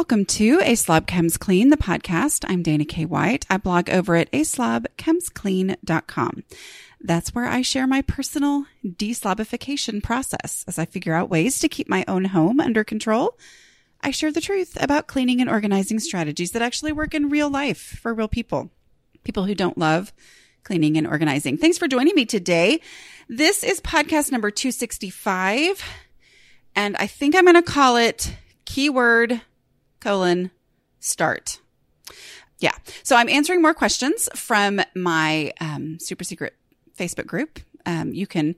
Welcome to A Slob Comes Clean, the podcast. I'm Dana K. White. I blog over at aslobcomesclean.com. That's where I share my personal deslobification process as I figure out ways to keep my own home under control I share the truth about cleaning and organizing strategies that actually work in real life for real people, people who don't love cleaning and organizing. Thanks for joining me today. This is podcast number 265, and I think I'm going to call it keyword colon start. Yeah. So I'm answering more questions from my um, super secret Facebook group. Um, you can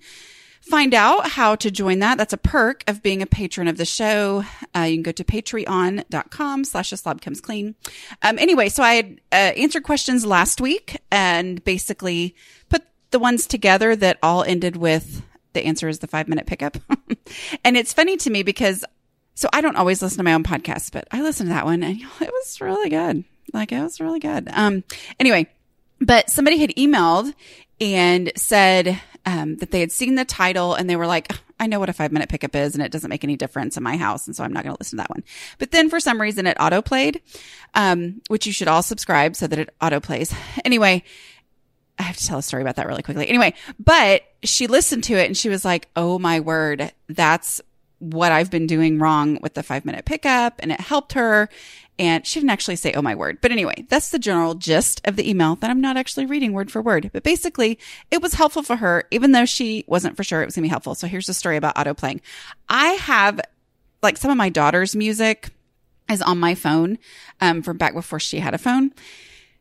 find out how to join that, that's a perk of being a patron of the show. Uh, you can go to patreon.com slash slob comes clean. Um, anyway, so I had uh, answered questions last week and basically put the ones together that all ended with the answer is the five minute pickup. and it's funny to me because so I don't always listen to my own podcast, but I listened to that one and it was really good. Like it was really good. Um, anyway, but somebody had emailed and said, um, that they had seen the title and they were like, I know what a five minute pickup is and it doesn't make any difference in my house. And so I'm not going to listen to that one. But then for some reason it auto played, um, which you should all subscribe so that it auto plays. Anyway, I have to tell a story about that really quickly. Anyway, but she listened to it and she was like, Oh my word, that's what I've been doing wrong with the five minute pickup. And it helped her. And she didn't actually say, oh my word. But anyway, that's the general gist of the email that I'm not actually reading word for word. But basically, it was helpful for her, even though she wasn't for sure it was going to be helpful. So here's the story about auto playing. I have like some of my daughter's music is on my phone um, from back before she had a phone.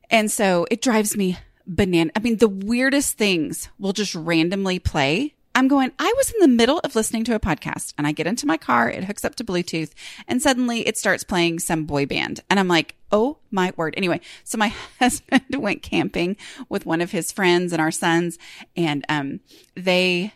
And so it drives me banana. I mean, the weirdest things will just randomly play I'm going, I was in the middle of listening to a podcast and I get into my car, it hooks up to Bluetooth and suddenly it starts playing some boy band. And I'm like, oh my word. Anyway, so my husband went camping with one of his friends and our sons and, um, they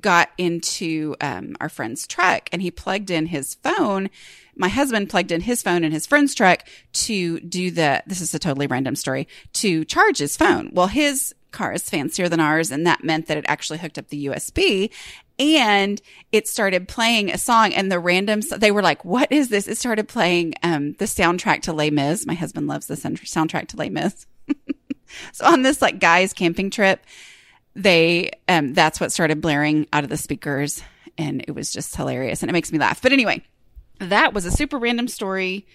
got into, um, our friend's truck and he plugged in his phone. My husband plugged in his phone in his friend's truck to do the, this is a totally random story, to charge his phone. Well, his car is fancier than ours. And that meant that it actually hooked up the USB and it started playing a song and the random, they were like, what is this? It started playing, um, the soundtrack to Les Mis. My husband loves the soundtrack to Les Mis. so on this like guys camping trip, they, um, that's what started blaring out of the speakers and it was just hilarious and it makes me laugh. But anyway, that was a super random story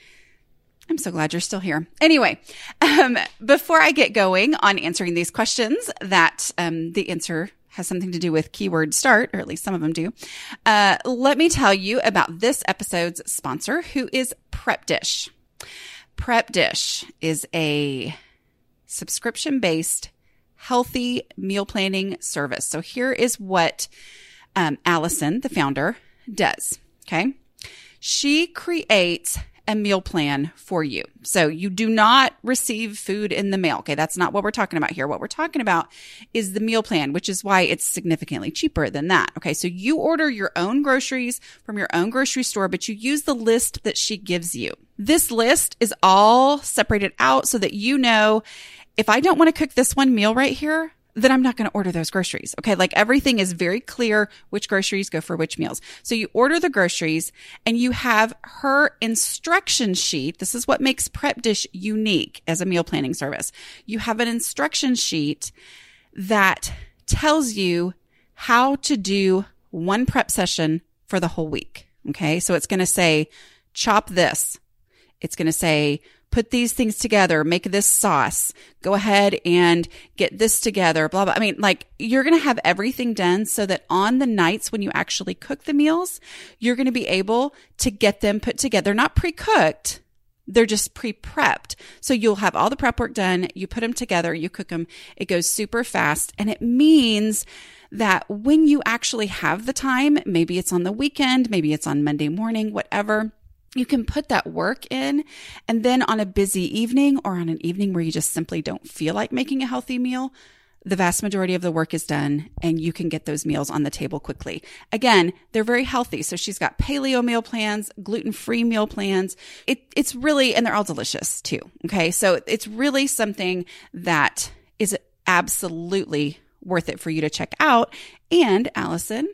I'm so glad you're still here. Anyway, um, before I get going on answering these questions, that um, the answer has something to do with keyword start, or at least some of them do. Uh, let me tell you about this episode's sponsor, who is Prep Dish. Prep Dish is a subscription based healthy meal planning service. So here is what um, Allison, the founder, does. Okay. She creates a meal plan for you. So you do not receive food in the mail. Okay. That's not what we're talking about here. What we're talking about is the meal plan, which is why it's significantly cheaper than that. Okay. So you order your own groceries from your own grocery store, but you use the list that she gives you. This list is all separated out so that you know if I don't want to cook this one meal right here, then I'm not going to order those groceries. Okay. Like everything is very clear which groceries go for which meals. So you order the groceries and you have her instruction sheet. This is what makes Prep Dish unique as a meal planning service. You have an instruction sheet that tells you how to do one prep session for the whole week. Okay. So it's going to say, chop this. It's going to say, put these things together, make this sauce, go ahead and get this together, blah, blah. I mean, like you're going to have everything done so that on the nights when you actually cook the meals, you're going to be able to get them put together, not pre-cooked, They're just pre prepped. So you'll have all the prep work done. You put them together, you cook them. It goes super fast. And it means that when you actually have the time, maybe it's on the weekend, maybe it's on Monday morning, whatever, you can put that work in. And then on a busy evening or on an evening where you just simply don't feel like making a healthy meal, the vast majority of the work is done and you can get those meals on the table quickly. Again, they're very healthy. So she's got paleo meal plans, gluten free meal plans. It, it's really, and they're all delicious too. Okay. So it's really something that is absolutely worth it for you to check out. And Allison,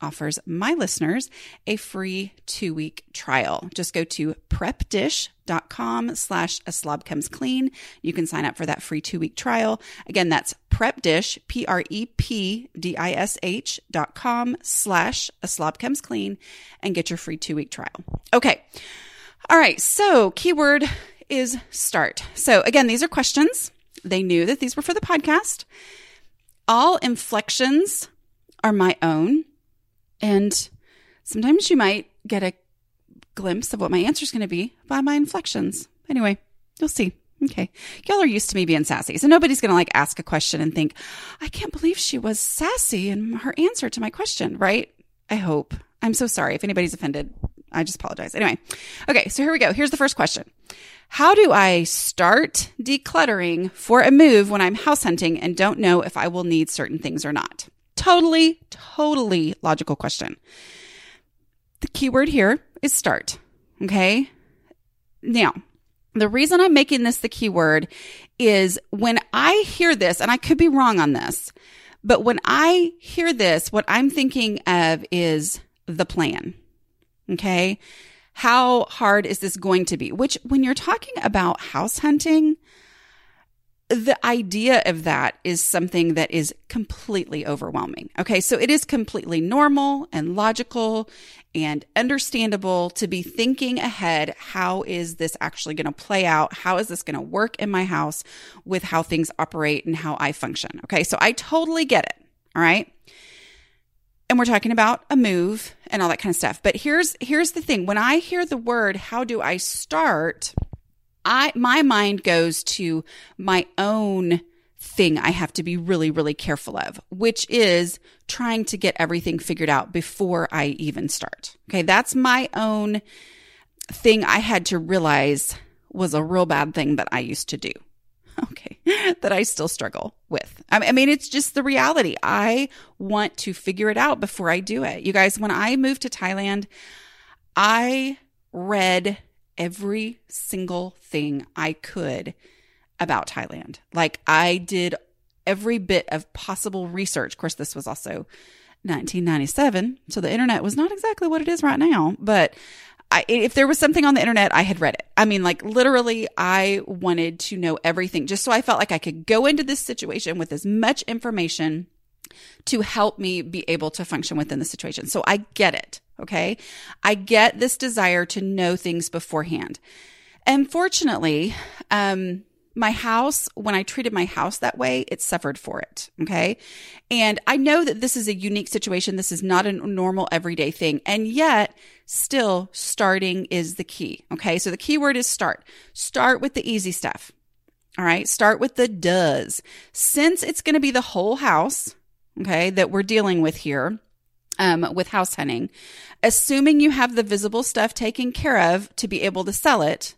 offers my listeners a free two week trial. Just go to prepdish.com slash a slob comes clean. You can sign up for that free two week trial. Again, that's prepdish, P R E P D I S H dot com slash a slob comes clean and get your free two week trial. Okay. All right. So keyword is start. So again, these are questions. They knew that these were for the podcast. All inflections are my own. And sometimes you might get a glimpse of what my answer is going to be by my inflections. Anyway, you'll see. Okay. Y'all are used to me being sassy. So nobody's going to like ask a question and think, I can't believe she was sassy in her answer to my question, right? I hope. I'm so sorry if anybody's offended. I just apologize. Anyway. Okay. So here we go. Here's the first question. How do I start decluttering for a move when I'm house hunting and don't know if I will need certain things or not? Totally, totally logical question. The keyword here is start. Okay. Now, the reason I'm making this the keyword is when I hear this, and I could be wrong on this, but when I hear this, what I'm thinking of is the plan. Okay. How hard is this going to be? Which, when you're talking about house hunting, the idea of that is something that is completely overwhelming. Okay. So it is completely normal and logical and understandable to be thinking ahead. How is this actually going to play out? How is this going to work in my house with how things operate and how I function? Okay. So I totally get it. All right. And we're talking about a move and all that kind of stuff. But here's, here's the thing. When I hear the word, how do I start? I my mind goes to my own thing I have to be really, really careful of, which is trying to get everything figured out before I even start. Okay. That's my own thing I had to realize was a real bad thing that I used to do. Okay. that I still struggle with. I mean, it's just the reality. I want to figure it out before I do it. You guys, when I moved to Thailand, I read every single thing I could about Thailand. Like I did every bit of possible research. Of course, this was also 1997, so the internet was not exactly what it is right now, but I, if there was something on the internet, I had read it. I mean, like literally, I wanted to know everything just so I felt like I could go into this situation with as much information to help me be able to function within the situation. So I get it. Okay. I get this desire to know things beforehand. And fortunately, um, my house, when I treated my house that way, it suffered for it. Okay. And I know that this is a unique situation. This is not a normal everyday thing. And yet still starting is the key. Okay. So the key word is start. Start with the easy stuff. All right. Start with the duhs. Since it's going to be the whole house, okay, that we're dealing with here, um, with house hunting, assuming you have the visible stuff taken care of to be able to sell it.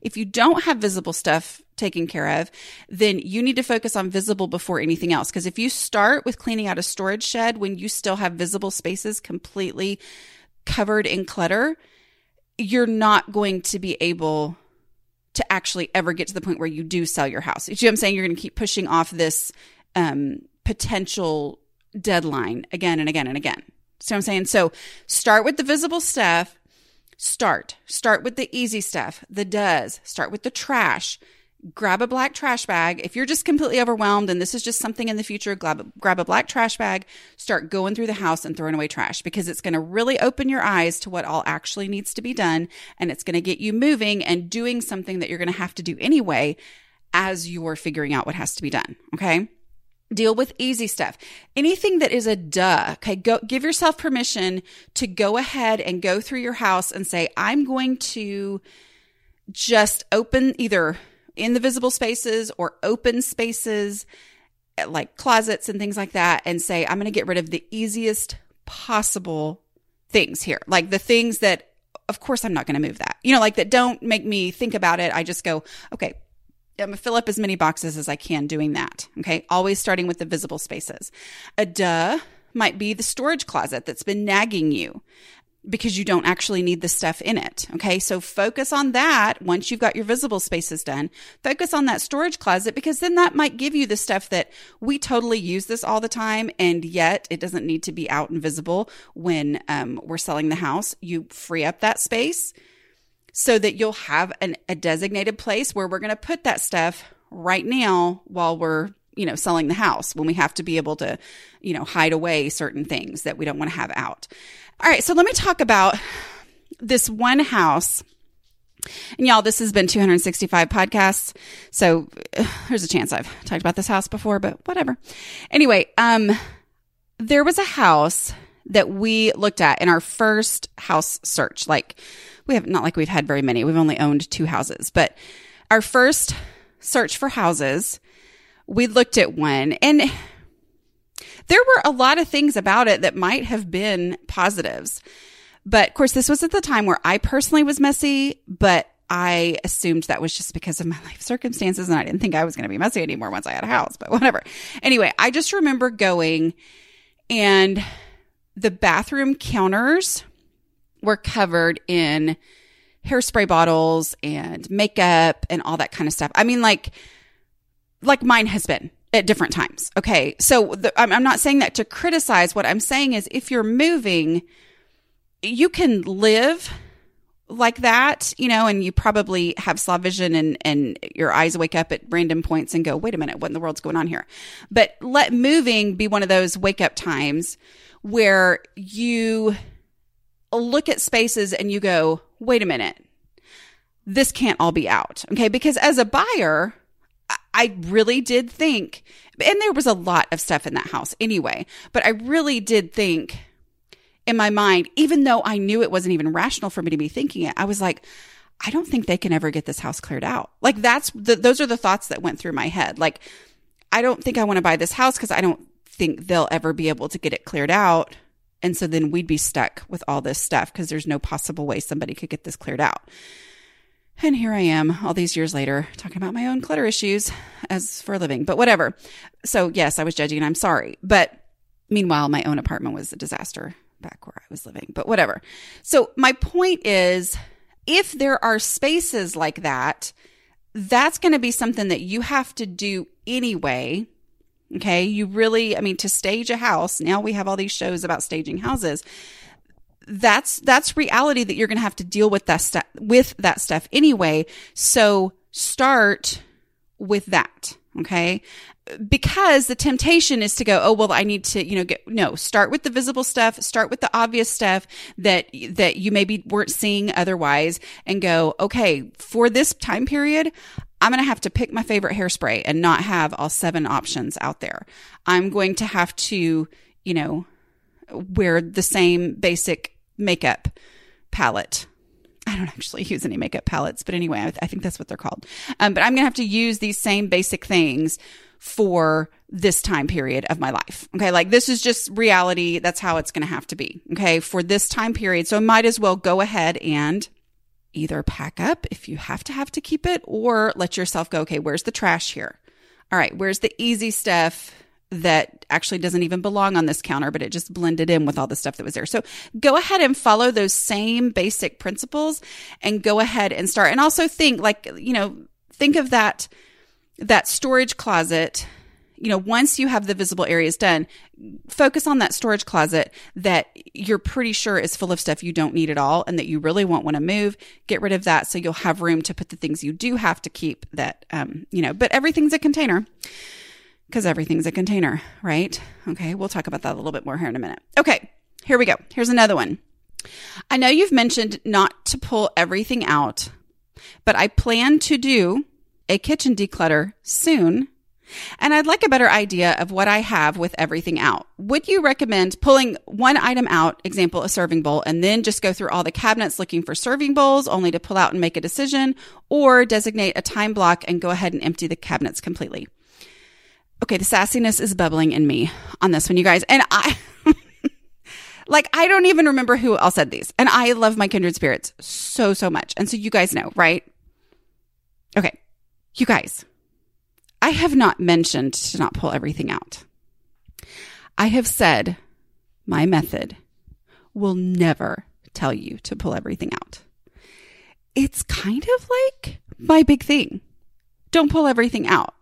If you don't have visible stuff taken care of, then you need to focus on visible before anything else. Because if you start with cleaning out a storage shed when you still have visible spaces completely covered in clutter, you're not going to be able to actually ever get to the point where you do sell your house. You see what I'm saying? You're going to keep pushing off this um, potential deadline again and again and again. See what I'm saying? So start with the visible stuff. Start. Start with the easy stuff, the duhs. Start with the trash. Grab a black trash bag. If you're just completely overwhelmed and this is just something in the future, grab, grab a black trash bag, start going through the house and throwing away trash because it's going to really open your eyes to what all actually needs to be done. And it's going to get you moving and doing something that you're going to have to do anyway as you're figuring out what has to be done. Okay deal with easy stuff. Anything that is a duh. Okay. Go give yourself permission to go ahead and go through your house and say, I'm going to just open either in the visible spaces or open spaces eh, like closets and things like that and say, I'm going to get rid of the easiest possible things here. Like the things that, of course, I'm not going to move that, you know, like that don't make me think about it. I just go, okay, I'm to fill up as many boxes as I can doing that. Okay. Always starting with the visible spaces. A duh might be the storage closet that's been nagging you because you don't actually need the stuff in it. Okay. So focus on that once you've got your visible spaces done. Focus on that storage closet because then that might give you the stuff that we totally use this all the time. And yet it doesn't need to be out and visible when um, we're selling the house. You free up that space so that you'll have an, a designated place where we're going to put that stuff right now while we're you know selling the house when we have to be able to you know hide away certain things that we don't want to have out all right, so let me talk about this one house. And y'all, this has been 265 podcasts. So there's a chance I've talked about this house before, but whatever. Anyway, um, there was a house that we looked at in our first house search. Like we have not like we've had very many. We've only owned two houses, but our first search for houses, we looked at one and there were a lot of things about it that might have been positives. But of course, this was at the time where I personally was messy, but I assumed that was just because of my life circumstances and I didn't think I was going to be messy anymore once I had a house, but whatever. Anyway, I just remember going and the bathroom counters were covered in hairspray bottles and makeup and all that kind of stuff. I mean, like, like mine has been at different times. Okay. So the, I'm, I'm not saying that to criticize. What I'm saying is if you're moving, you can live like that, you know, and you probably have slob vision and, and your eyes wake up at random points and go, wait a minute, what in the world's going on here? But let moving be one of those wake up times where you look at spaces and you go, wait a minute, this can't all be out. Okay. Because as a buyer, I really did think, and there was a lot of stuff in that house anyway, but I really did think in my mind, even though I knew it wasn't even rational for me to be thinking it, I was like, I don't think they can ever get this house cleared out. Like that's the, those are the thoughts that went through my head. Like, I don't think I want to buy this house because I don't think they'll ever be able to get it cleared out. And so then we'd be stuck with all this stuff because there's no possible way somebody could get this cleared out. And here I am all these years later talking about my own clutter issues as for a living, but whatever. So, yes, I was judging and I'm sorry. But meanwhile, my own apartment was a disaster back where I was living, but whatever. So, my point is if there are spaces like that, that's going to be something that you have to do anyway. Okay. You really, I mean, to stage a house, now we have all these shows about staging houses that's that's reality that you're going to have to deal with that stuff with that stuff anyway. So start with that, okay? Because the temptation is to go, oh well, I need to, you know, get no. Start with the visible stuff. Start with the obvious stuff that that you maybe weren't seeing otherwise, and go, okay, for this time period, I'm going to have to pick my favorite hairspray and not have all seven options out there. I'm going to have to, you know, wear the same basic makeup palette. I don't actually use any makeup palettes, but anyway, I, th- I think that's what they're called. Um, but I'm going to have to use these same basic things for this time period of my life. Okay. Like this is just reality. That's how it's going to have to be. Okay. For this time period. So I might as well go ahead and either pack up if you have to have to keep it or let yourself go, okay, where's the trash here? All right. Where's the easy stuff? that actually doesn't even belong on this counter, but it just blended in with all the stuff that was there. So go ahead and follow those same basic principles and go ahead and start. And also think like, you know, think of that, that storage closet. You know, once you have the visible areas done, focus on that storage closet that you're pretty sure is full of stuff you don't need at all and that you really won't want to move. Get rid of that so you'll have room to put the things you do have to keep that, um, you know, but everything's a container because everything's a container, right? Okay, we'll talk about that a little bit more here in a minute. Okay, here we go. Here's another one. I know you've mentioned not to pull everything out, but I plan to do a kitchen declutter soon And I'd like a better idea of what I have with everything out. Would you recommend pulling one item out, example, a serving bowl, and then just go through all the cabinets looking for serving bowls only to pull out and make a decision, or designate a time block and go ahead and empty the cabinets completely? Okay, the sassiness is bubbling in me on this one, you guys. And I. Like, I don't even remember who else said these. And I love my kindred spirits so, so much. And so you guys know, right? Okay. You guys, I have not mentioned to not pull everything out. I have said my method will never tell you to pull everything out. It's kind of like my big thing. Don't pull everything out.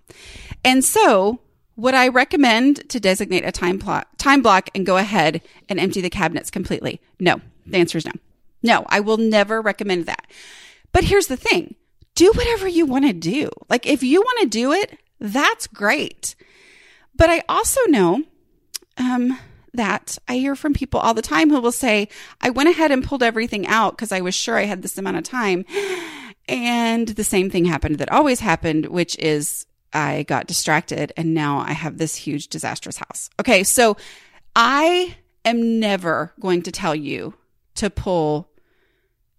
And so would I recommend to designate a time block, time block and go ahead and empty the cabinets completely? No. The answer is no. No, I will never recommend that. But here's the thing. Do whatever you want to do. Like if you want to do it, that's great. But I also know um, that I hear from people all the time who will say, I went ahead and pulled everything out because I was sure I had this amount of time. And the same thing happened that always happened, which is I got distracted and now I have this huge disastrous house. Okay. So I am never going to tell you to pull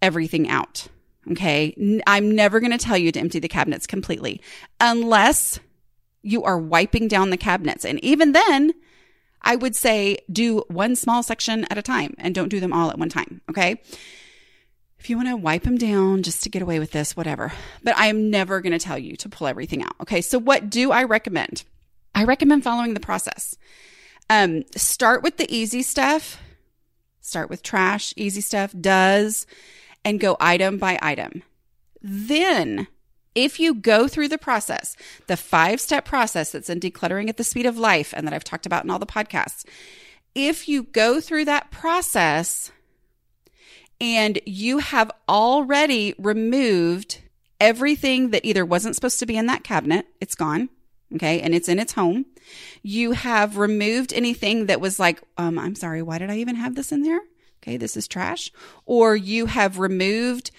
everything out. Okay. I'm never going to tell you to empty the cabinets completely unless you are wiping down the cabinets. And even then, I would say do one small section at a time and don't do them all at one time. Okay if you want to wipe them down just to get away with this, whatever. But I am never going to tell you to pull everything out. Okay. So what do I recommend? I recommend following the process. Um, start with the easy stuff. Start with trash, easy stuff, duhs, and go item by item. Then if you go through the process, the five step process that's in decluttering at the speed of life and that I've talked about in all the podcasts, if you go through that process, and you have already removed everything that either wasn't supposed to be in that cabinet, it's gone. Okay. And it's in its home. You have removed anything that was like, um, I'm sorry, why did I even have this in there? Okay. This is trash. Or you have removed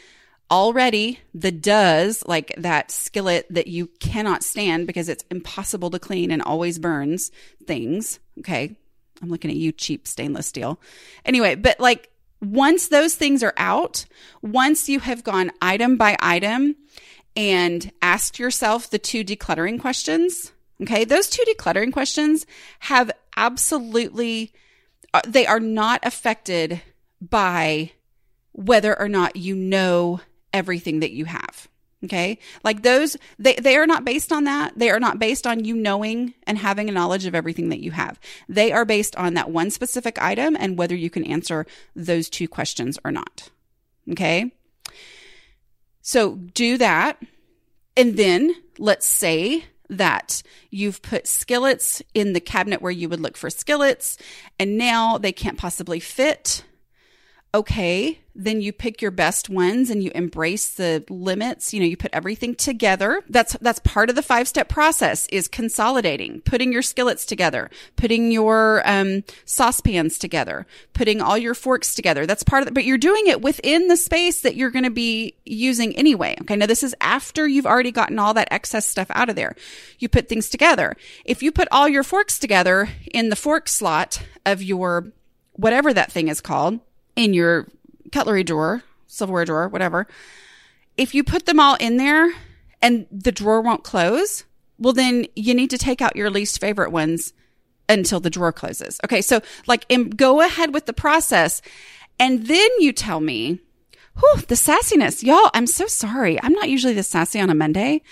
already the duhs, like that skillet that you cannot stand because it's impossible to clean and always burns things. Okay. I'm looking at you, cheap stainless steel. Anyway, but like once those things are out, once you have gone item by item and asked yourself the two decluttering questions, okay, those two decluttering questions have absolutely, uh, they are not affected by whether or not you know everything that you have. Okay. Like those, they, they are not based on that. They are not based on you knowing and having a knowledge of everything that you have. They are based on that one specific item and whether you can answer those two questions or not. Okay. So do that. And then let's say that you've put skillets in the cabinet where you would look for skillets and now they can't possibly fit okay, then you pick your best ones and you embrace the limits. You know, you put everything together. That's, that's part of the five step process is consolidating, putting your skillets together, putting your, um, saucepans together, putting all your forks together. That's part of it, but you're doing it within the space that you're going to be using anyway. Okay. Now this is after you've already gotten all that excess stuff out of there. You put things together. If you put all your forks together in the fork slot of your, whatever that thing is called, in your cutlery drawer, silverware drawer, whatever, if you put them all in there and the drawer won't close, well, then you need to take out your least favorite ones until the drawer closes. Okay. So like go ahead with the process and then you tell me, whew, the sassiness, y'all, I'm so sorry. I'm not usually this sassy on a Monday,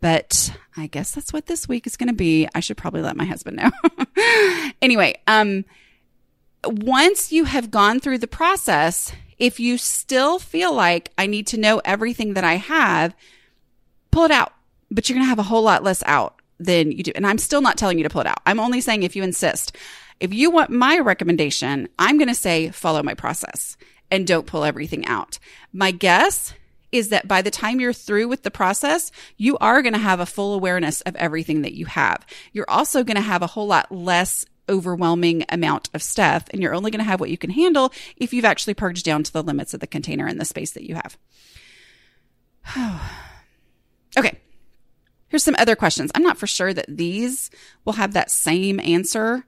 but I guess that's what this week is going to be. I should probably let my husband know. anyway, um, once you have gone through the process, if you still feel like I need to know everything that I have, pull it out. But you're going to have a whole lot less out than you do. And I'm still not telling you to pull it out. I'm only saying if you insist. If you want my recommendation, I'm going to say follow my process and don't pull everything out. My guess is that by the time you're through with the process, you are going to have a full awareness of everything that you have. You're also going to have a whole lot less overwhelming amount of stuff. And you're only going to have what you can handle if you've actually purged down to the limits of the container and the space that you have. okay. Here's some other questions. I'm not for sure that these will have that same answer.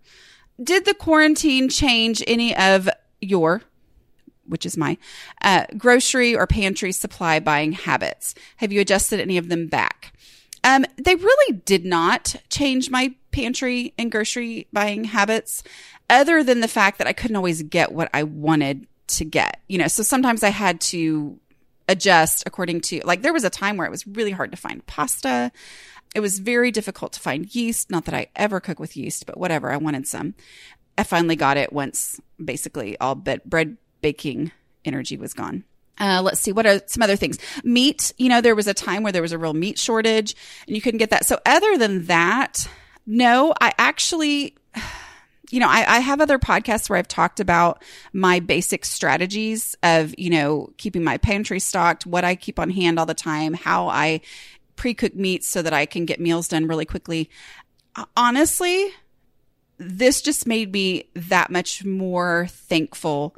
Did the quarantine change any of your, which is my, uh, grocery or pantry supply buying habits? Have you adjusted any of them back? Um, they really did not change my pantry and grocery buying habits other than the fact that I couldn't always get what I wanted to get. You know, so sometimes I had to adjust according to like there was a time where it was really hard to find pasta. It was very difficult to find yeast. Not that I ever cook with yeast, but whatever. I wanted some. I finally got it once basically all but bread baking energy was gone. Uh, let's see what are some other things. Meat, you know, there was a time where there was a real meat shortage and you couldn't get that. So other than that, no, I actually you know, I, I, have other podcasts where I've talked about my basic strategies of, you know, keeping my pantry stocked, what I keep on hand all the time, how I pre cook meats so that I can get meals done really quickly. Honestly, this just made me that much more thankful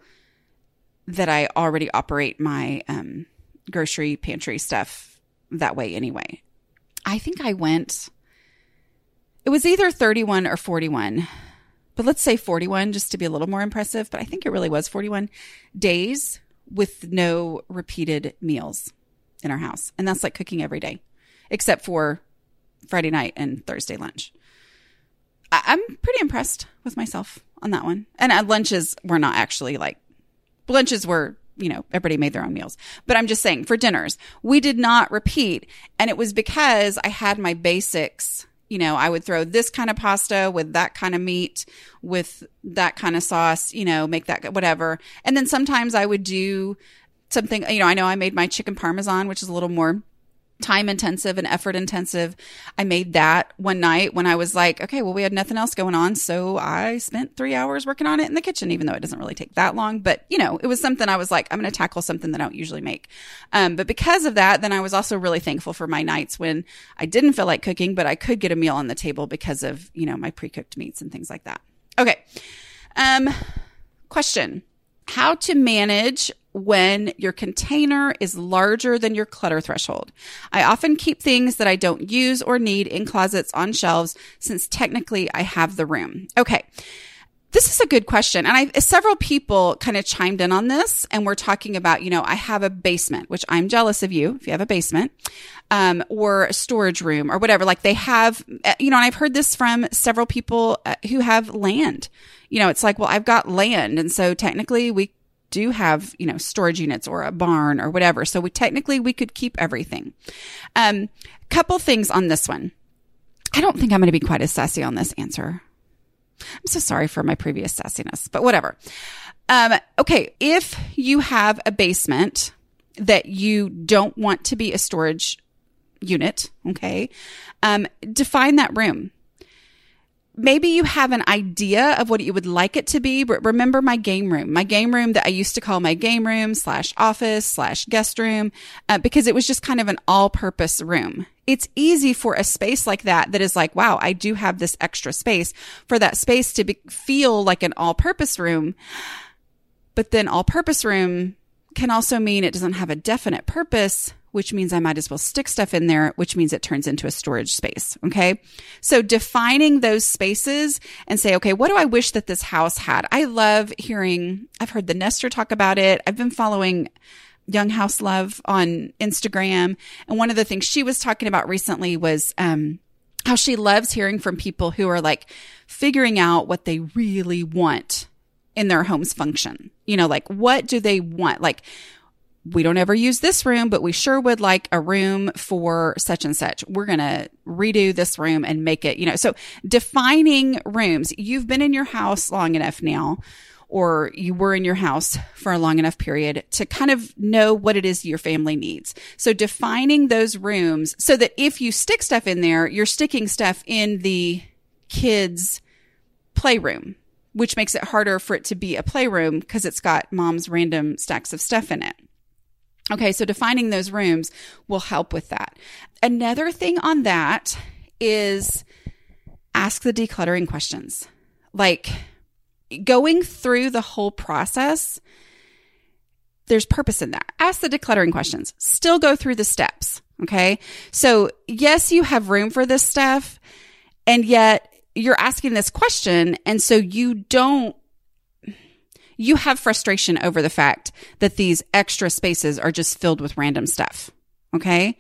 that I already operate my um, grocery pantry stuff that way anyway. I think I went, it was either 31 or 41 but let's say 41 just to be a little more impressive, but I think it really was 41 days with no repeated meals in our house. And that's like cooking every day, except for Friday night and Thursday lunch. I- am pretty impressed with myself on that one. And uh, lunches were not actually like, lunches were, you know, everybody made their own meals. But I'm just saying for dinners, we did not repeat. And it was because I had my basics you know, I would throw this kind of pasta with that kind of meat, with that kind of sauce, you know, make that whatever. And then sometimes I would do something, you know, I know I made my chicken parmesan, which is a little more time intensive and effort intensive. I made that one night when I was like, okay, well, we had nothing else going on. So I spent three hours working on it in the kitchen, even though it doesn't really take that long. But, you know, it was something I was like, I'm going to tackle something that I don't usually make. Um, but because of that, then I was also really thankful for my nights when I didn't feel like cooking, but I could get a meal on the table because of, you know, my pre cooked meats and things like that. Okay. Um, question how to manage when your container is larger than your clutter threshold. I often keep things that I don't use or need in closets on shelves since technically I have the room. Okay. This is a good question. And I, several people kind of chimed in on this and we're talking about, you know, I have a basement, which I'm jealous of you if you have a basement, um, or a storage room or whatever. Like they have, you know, and I've heard this from several people uh, who have land. You know, it's like, well, I've got land. And so technically we do have, you know, storage units or a barn or whatever. So we technically we could keep everything. Um, couple things on this one. I don't think I'm going to be quite as sassy on this answer. I'm so sorry for my previous sassiness, but whatever. Um, okay. If you have a basement that you don't want to be a storage unit, okay, um, define that room maybe you have an idea of what you would like it to be, but remember my game room, my game room that I used to call my game room slash office slash guest room, uh, because it was just kind of an all purpose room. It's easy for a space like that that is like, wow, I do have this extra space for that space to be, feel like an all purpose room. But then all purpose room can also mean it doesn't have a definite purpose which means I might as well stick stuff in there, which means it turns into a storage space. Okay. So defining those spaces and say, okay, what do I wish that this house had? I love hearing, I've heard the Nester talk about it. I've been following Young House Love on Instagram. And one of the things she was talking about recently was, um, how she loves hearing from people who are like figuring out what they really want in their home's function. You know, like what do they want? Like, we don't ever use this room, but we sure would like a room for such and such. We're going to redo this room and make it, you know, so defining rooms. You've been in your house long enough now, or you were in your house for a long enough period to kind of know what it is your family needs. So defining those rooms so that if you stick stuff in there, you're sticking stuff in the kids' playroom which makes it harder for it to be a playroom because it's got mom's random stacks of stuff in it. Okay, so defining those rooms will help with that. Another thing on that is ask the decluttering questions. Like going through the whole process, there's purpose in that. Ask the decluttering questions. Still go through the steps. Okay. So yes, you have room for this stuff and yet you're asking this question. And so you don't, you have frustration over the fact that these extra spaces are just filled with random stuff. Okay.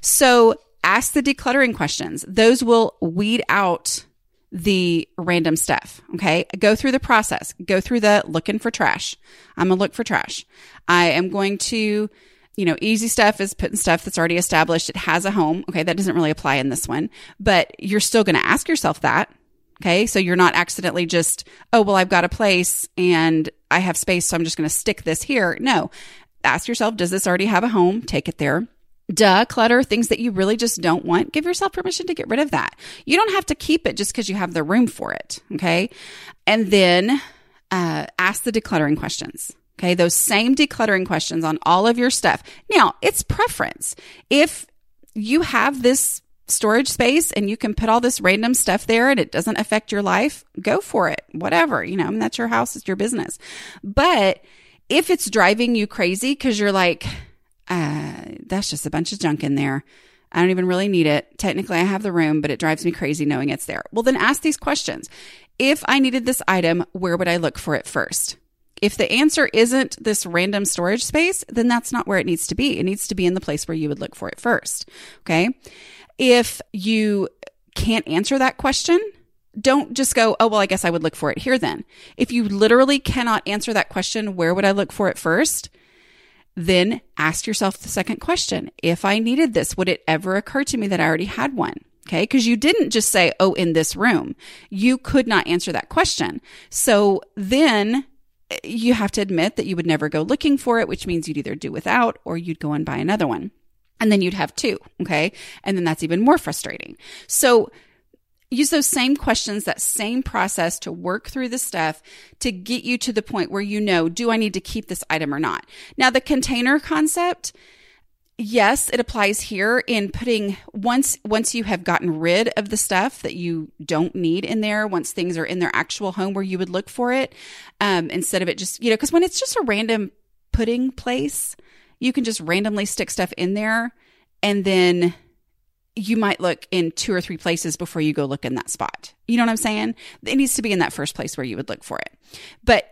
So ask the decluttering questions. Those will weed out the random stuff. Okay. Go through the process. Go through the looking for trash. I'm going to look for trash. I am going to, you know, easy stuff is putting stuff that's already established. It has a home. Okay. That doesn't really apply in this one, but you're still going to ask yourself that. Okay. So you're not accidentally just, oh, well, I've got a place and I have space. So I'm just going to stick this here. No. Ask yourself, does this already have a home? Take it there duh, clutter, things that you really just don't want, give yourself permission to get rid of that. You don't have to keep it just because you have the room for it. Okay. And then uh, ask the decluttering questions. Okay. Those same decluttering questions on all of your stuff. Now, it's preference. If you have this storage space and you can put all this random stuff there and it doesn't affect your life, go for it. Whatever. You know, I mean, that's your house, it's your business. But if it's driving you crazy because you're like, uh, that's just a bunch of junk in there. I don't even really need it. Technically, I have the room, but it drives me crazy knowing it's there. Well, then ask these questions. If I needed this item, where would I look for it first? If the answer isn't this random storage space, then that's not where it needs to be. It needs to be in the place where you would look for it first. Okay. If you can't answer that question, don't just go, oh, well, I guess I would look for it here then. If you literally cannot answer that question, where would I look for it first? Then ask yourself the second question. If I needed this, would it ever occur to me that I already had one? Okay. Cause you didn't just say, Oh, in this room. You could not answer that question. So then eh, you have to admit that you would never go looking for it, which means you'd either do without or you'd go and buy another one. And then you'd have two. Okay. And then that's even more frustrating. So use those same questions, that same process to work through the stuff to get you to the point where you know, do I need to keep this item or not? Now, the container concept, yes, it applies here in putting once once you have gotten rid of the stuff that you don't need in there, once things are in their actual home where you would look for it, um, instead of it just you know, because when it's just a random putting place, you can just randomly stick stuff in there and then you might look in two or three places before you go look in that spot. You know what I'm saying? It needs to be in that first place where you would look for it. But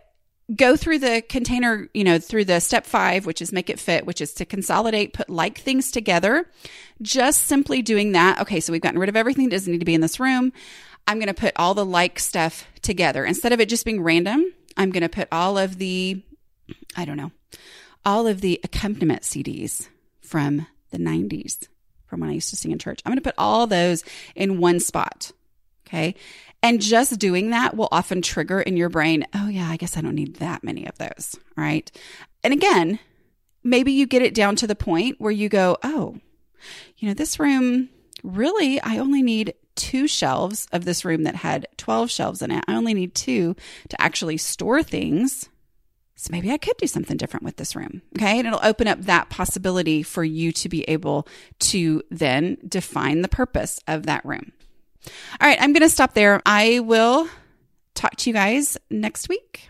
go through the container, you know, through the step five, which is make it fit, which is to consolidate, put like things together. Just simply doing that. Okay, so we've gotten rid of everything that doesn't need to be in this room. I'm going to put all the like stuff together. Instead of it just being random, I'm going to put all of the, I don't know, all of the accompaniment CDs from the 90s from when I used to sing in church. I'm going to put all those in one spot. Okay. And just doing that will often trigger in your brain, oh, yeah, I guess I don't need that many of those. Right. And again, maybe you get it down to the point where you go, oh, you know, this room really, I only need two shelves of this room that had 12 shelves in it. I only need two to actually store things so maybe I could do something different with this room. Okay. And it'll open up that possibility for you to be able to then define the purpose of that room. All right. I'm going to stop there. I will talk to you guys next week.